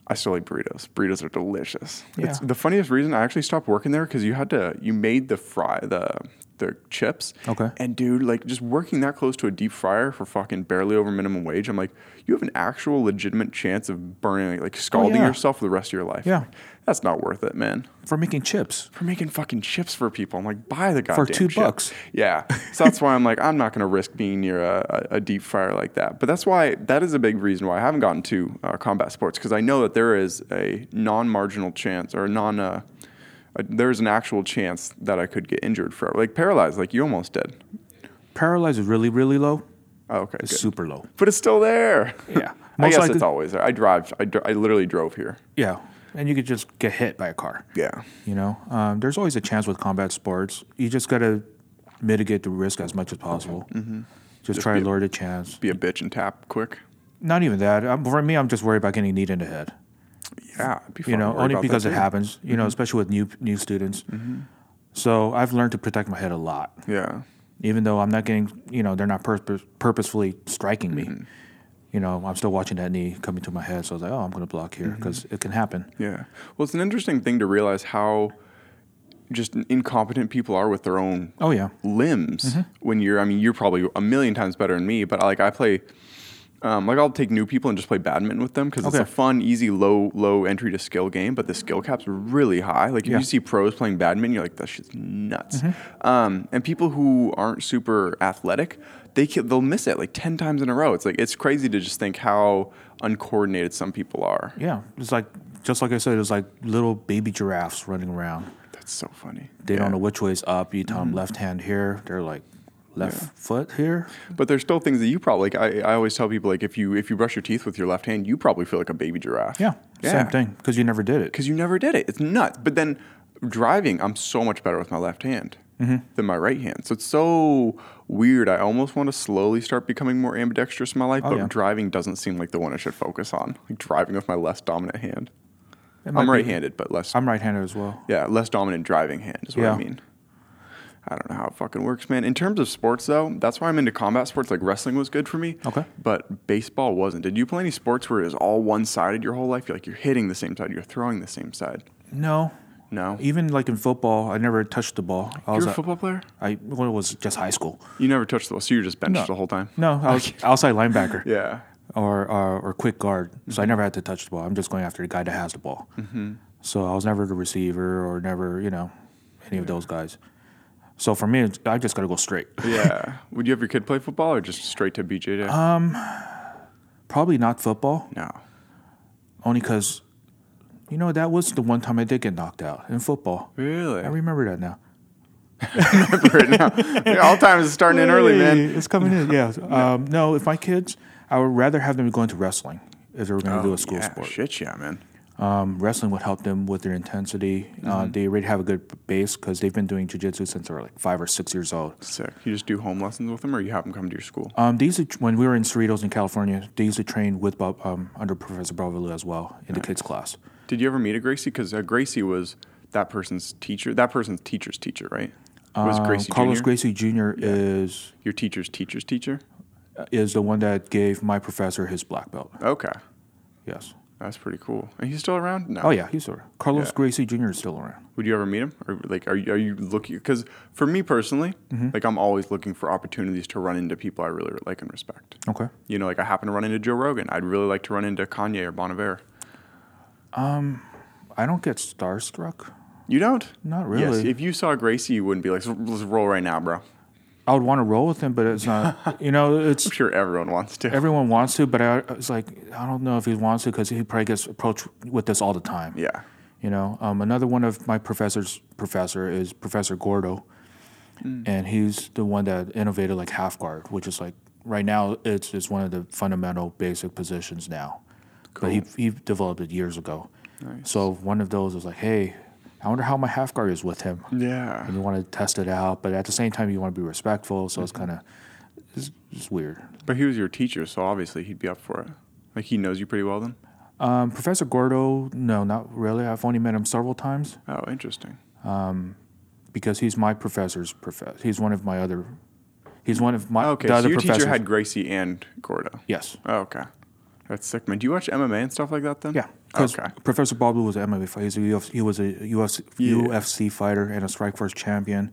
I still like burritos. Burritos are delicious. It's the funniest reason I actually stopped working there because you had to you made the fry the the chips.
Okay.
And dude, like just working that close to a deep fryer for fucking barely over minimum wage, I'm like, you have an actual legitimate chance of burning like scalding
Oh, yeah.
yourself for the rest of your life.
Yeah.
That's not worth it, man
For making chips.
for making fucking chips for people. I'm like, buy the goddamn For
two
chip.
bucks.
Yeah. So that's why I'm like, I'm not going to risk being near a, a, deep fryer like that. But that's why that is a big reason why I haven't gotten to uh, combat sports because I know that there is a non-marginal chance or non. Uh, there's an actual chance that I could get injured forever, like paralyzed, like you almost did.
Paralyzed is really, really low.
Oh, okay,
It's
good.
super low.
but it's still there.
Yeah.
I
Most
guess
likely-
it's always there. I drive. I, dr- I literally drove here.
Yeah. And you could just get hit by a car.
Yeah.
You know, um, there's always a chance with combat sports. You just got to mitigate the risk as much as possible. Just,
Mm-hmm. Just
try to lower the chance.
Be a bitch and tap quick.
Not even that. Um, for me, I'm just worried about getting kneed in the head.
Yeah.
You know, only because it happens. You know,
Mm-hmm.
especially with new new students. So I've learned to protect my head a lot,
Yeah.
even though I'm not getting. You know, they're not purpose, purposefully striking me.
Mm-hmm.
You know, I'm still watching that knee coming to my head. So I was like, oh, I'm going to block here
Mm-hmm.
because it can happen.
Yeah. Well, it's an interesting thing to realize how just incompetent people are with their own
Oh yeah.
limbs when you're I mean you're probably a million times better than me but like I play um, like I'll take new people and just play badminton with them because it's a fun easy low low entry to skill game but the skill cap's are really high. Like if
Yeah.
you see pros playing badminton you're like that shit's nuts. Um, and people who aren't super athletic they they'll miss it like 10 times in a row. It's like it's crazy to just think how uncoordinated some people are.
Yeah, it's like just like I said, it's like little baby giraffes running around.
that's so funny.
They
Yeah.
don't know which way is up. You tell them left hand here, they're like left foot here.
But there's still things that you probably like. I, I always tell people like if you if you brush your teeth with your left hand, you probably feel like a baby giraffe.
Yeah,
Yeah.
same thing because you never did it.
because you never did it. It's nuts. But then driving, I'm so much better with my left hand
Mm-hmm.
than my right hand. So it's so weird. I almost want to slowly start becoming more ambidextrous in my life,
Oh,
but
yeah.
driving doesn't seem like the one I should focus on. Like driving with my less dominant hand. I'm right-handed, but less.
I'm right-handed as well.
yeah, less dominant driving hand is what I mean. I don't know how it fucking works, man. In terms of sports, though, that's why I'm into combat sports. Like wrestling was good for me.
Okay.
But baseball wasn't. Did you play any sports where it was all one-sided your whole life? You're like you're hitting the same side, you're throwing the same side.
No,
No.
even like in football, I never touched the ball. I was
You're a
a-
football player.
I well, it was just high school.
You never touched the ball, so you were just benched
No.
the whole time.
No, I was outside linebacker
Yeah.
or, or or quick guard, so I never had to touch the ball. I'm just going after the guy that has the ball. Mm-hmm. So I was never the receiver or never, you know, any of those guys. So for me, I just got to go straight.
Yeah. Would you have your kid play football or just straight to BJJ? day?
Uh, Probably not football,
no.
only because, you know, that was the one time I did get knocked out in football.
Really?
I remember that now.
right now. Yeah, all times is starting in early, man.
It's coming in. Yeah. Um, no, if my kids, I would rather have them go into wrestling if they were going to do a school
Oh, yeah,
sport.
Shit, yeah, man.
Um, wrestling would help them with their intensity. Uh,
Mm-hmm.
they already have a good base because they've been doing jiu-jitsu since they were like five or six years old.
Sick. You just do home lessons with them, or you have them come to your school?
Um, they used when we were in Cerritos in California, they used to train with Bob, um, under Professor Bravo as well in the kids class.
Did you ever meet a Gracie? Because uh, Gracie was that person's teacher. That person's teacher's teacher, right? Was
Um,
Gracie
Carlos
Jr.
Gracie Jr. is
your teacher's teacher's teacher?
is the one that gave my professor his black belt.
Okay,
Yes.
That's pretty cool. And he's still around? No.
Oh yeah, he's there. Carlos
Yeah.
Gracie Jr. is still around.
Would you ever meet him, or like, are you, are you looking? Because for me personally,
Mm-hmm.
like, I'm always looking for opportunities to run into people I really like and respect.
Okay.
You know, like I happen to run into Joe Rogan. I'd really like to run into Kanye or Bon Iver.
I don't get starstruck.
You don't?
Not
Yes.
really.
If you saw Gracie, you wouldn't be like, let's roll right now, bro.
I would want to roll with him, but it's not. You know, it's
I'm sure everyone wants to.
everyone wants to, but I, it's like I don't know if he wants to because he probably gets approached with this all the time.
yeah.
You know, um, another one of my professors professor is Professor Gordo, and he's the one that innovated like half guard, which is like right now it's it's one of the fundamental basic positions now, cool. but he he developed it years ago. So one of those was like, hey, I wonder how my half guard is with him.
Yeah.
And you want to test it out, but at the same time you want to be respectful. So it's kind of it's, it's weird.
But he was your teacher, so obviously he'd be up for it. Like he knows you pretty well then?
Um, Professor Gordo, no, not really. I've only met him several times.
Oh, interesting.
because he's my professor's professor. He's one of my other. He's one of my
Okay,
the
so
other
your teacher had Gracie and Gordo.
yes,
Oh, okay. That's sick, man. Do you watch MMA and stuff like that then?
yeah. Because
Okay.
Professor Babalu was an MMA fighter. He's a UFC, he was a UFC,
Yeah.
UFC fighter and a Strikeforce champion.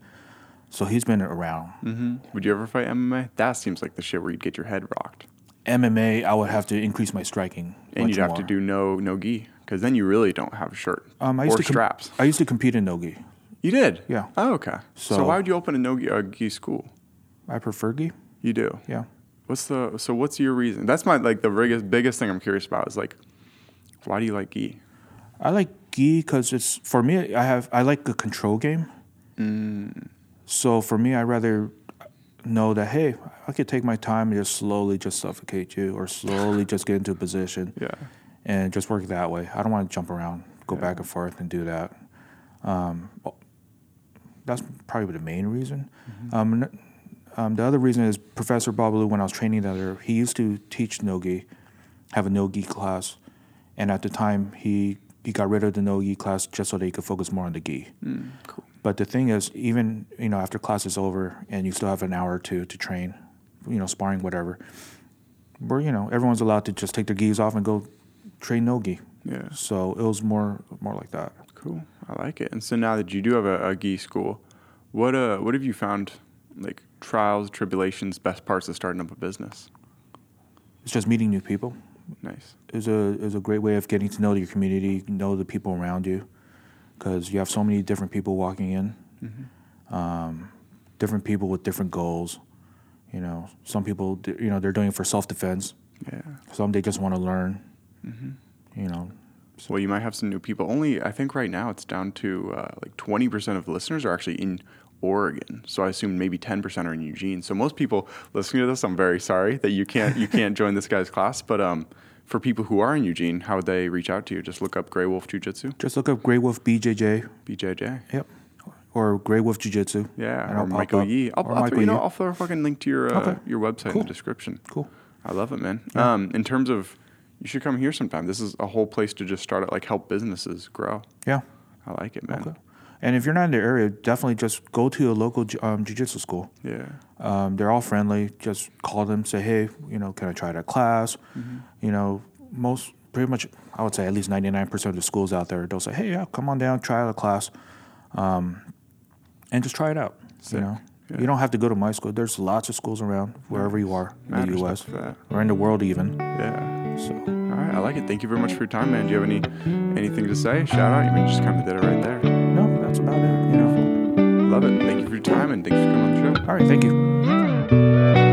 So he's been around.
Mm. Would you ever fight MMA? That seems like the shit where you'd get your head rocked.
MMA, I would have to increase my striking.
And you'd have to do no no gi. Because then you really don't have a shirt.
Um, I used
or
to com-
straps.
I used to compete in nogi.
you did?
Yeah.
Oh, okay. So,
So-
why would you open a no gi, a gi school?
I prefer gi.
You do?
Yeah.
What's the so what's your reason? That's my like the biggest biggest thing I'm curious about is like why do you like gi?
I like gi because it's for me. I have I like a control game.
Mm.
So for me, I rather know that hey, I could take my time and just slowly just suffocate you, or slowly just get into a position,
Yeah.
and just work that way. I don't want to jump around, go back and forth, and do that. Um, that's probably the main reason. Um, n- um, the other reason is Professor Babalu, when I was training there, he used to teach no-gi, have a no-gi class, and at the time he he got rid of the no-gi class just so that he could focus more on the gi.
Mm, cool.
But the thing is, even you know after class is over and you still have an hour or two to train, you know sparring whatever. Where you know everyone's allowed to just take their gis off and go train no gi.
Yeah.
So it was more more like that.
Cool. I like it. And so now that you do have a, a gi school, what uh what have you found like trials, tribulations, best parts of starting up a business?
It's just meeting new people.
Nice.
is a is a great way of getting to know your community, know the people around you, because you have so many different people walking in, um, different people with different goals. You know, some people, you know, they're doing it for self defense.
Yeah.
Some they just want to learn. You know,
Well, you might have some new people. Only I think right now it's down to uh, like twenty percent of the listeners are actually in Oregon. So I assume maybe 10% are in Eugene. So most people listening to this, I'm very sorry that you can't you can't join this guy's class. But um, for people who are in Eugene, how would they reach out to you? Just look up Gray Wolf Jiu Jitsu,
Just look up Grey Wolf BJJ.
BJJ.
Yep. Or Grey Wolf Jiu Jitsu.
Yeah,
and
or
I'll
Michael
up.
Yee. I'll,
Or
I'll,
Michael
you know,
Yee.
I'll throw a fucking link to your uh,
Okay.
your website in the description.
Cool.
I love it, man. Um, in terms of, you should come here sometime. This is a whole place to just start it, like help businesses grow.
Yeah.
I like it, man.
Okay. And if you're not in the area, definitely just go to a local um, jiu-jitsu school.
Yeah.
Um, they're all friendly. Just call them, say, hey, you know, can I try that class?
Mm-hmm.
You know, most, pretty much, I would say at least 99% of the schools out there, they'll say, hey, yeah, come on down, try out a class, um, and just try it out.
Sick.
You know,
Yeah.
you don't have to go to my school. There's lots of schools around wherever you are in the U.S. or in the world even.
Yeah.
So
All right. I like it. Thank you very much for your time, man. Do you have any anything to say? Shout out. You mean just kind of did it right there.
no, that's about it. You know.
Love it. Thank you for your time and thanks for coming on the show.
All right, thank you.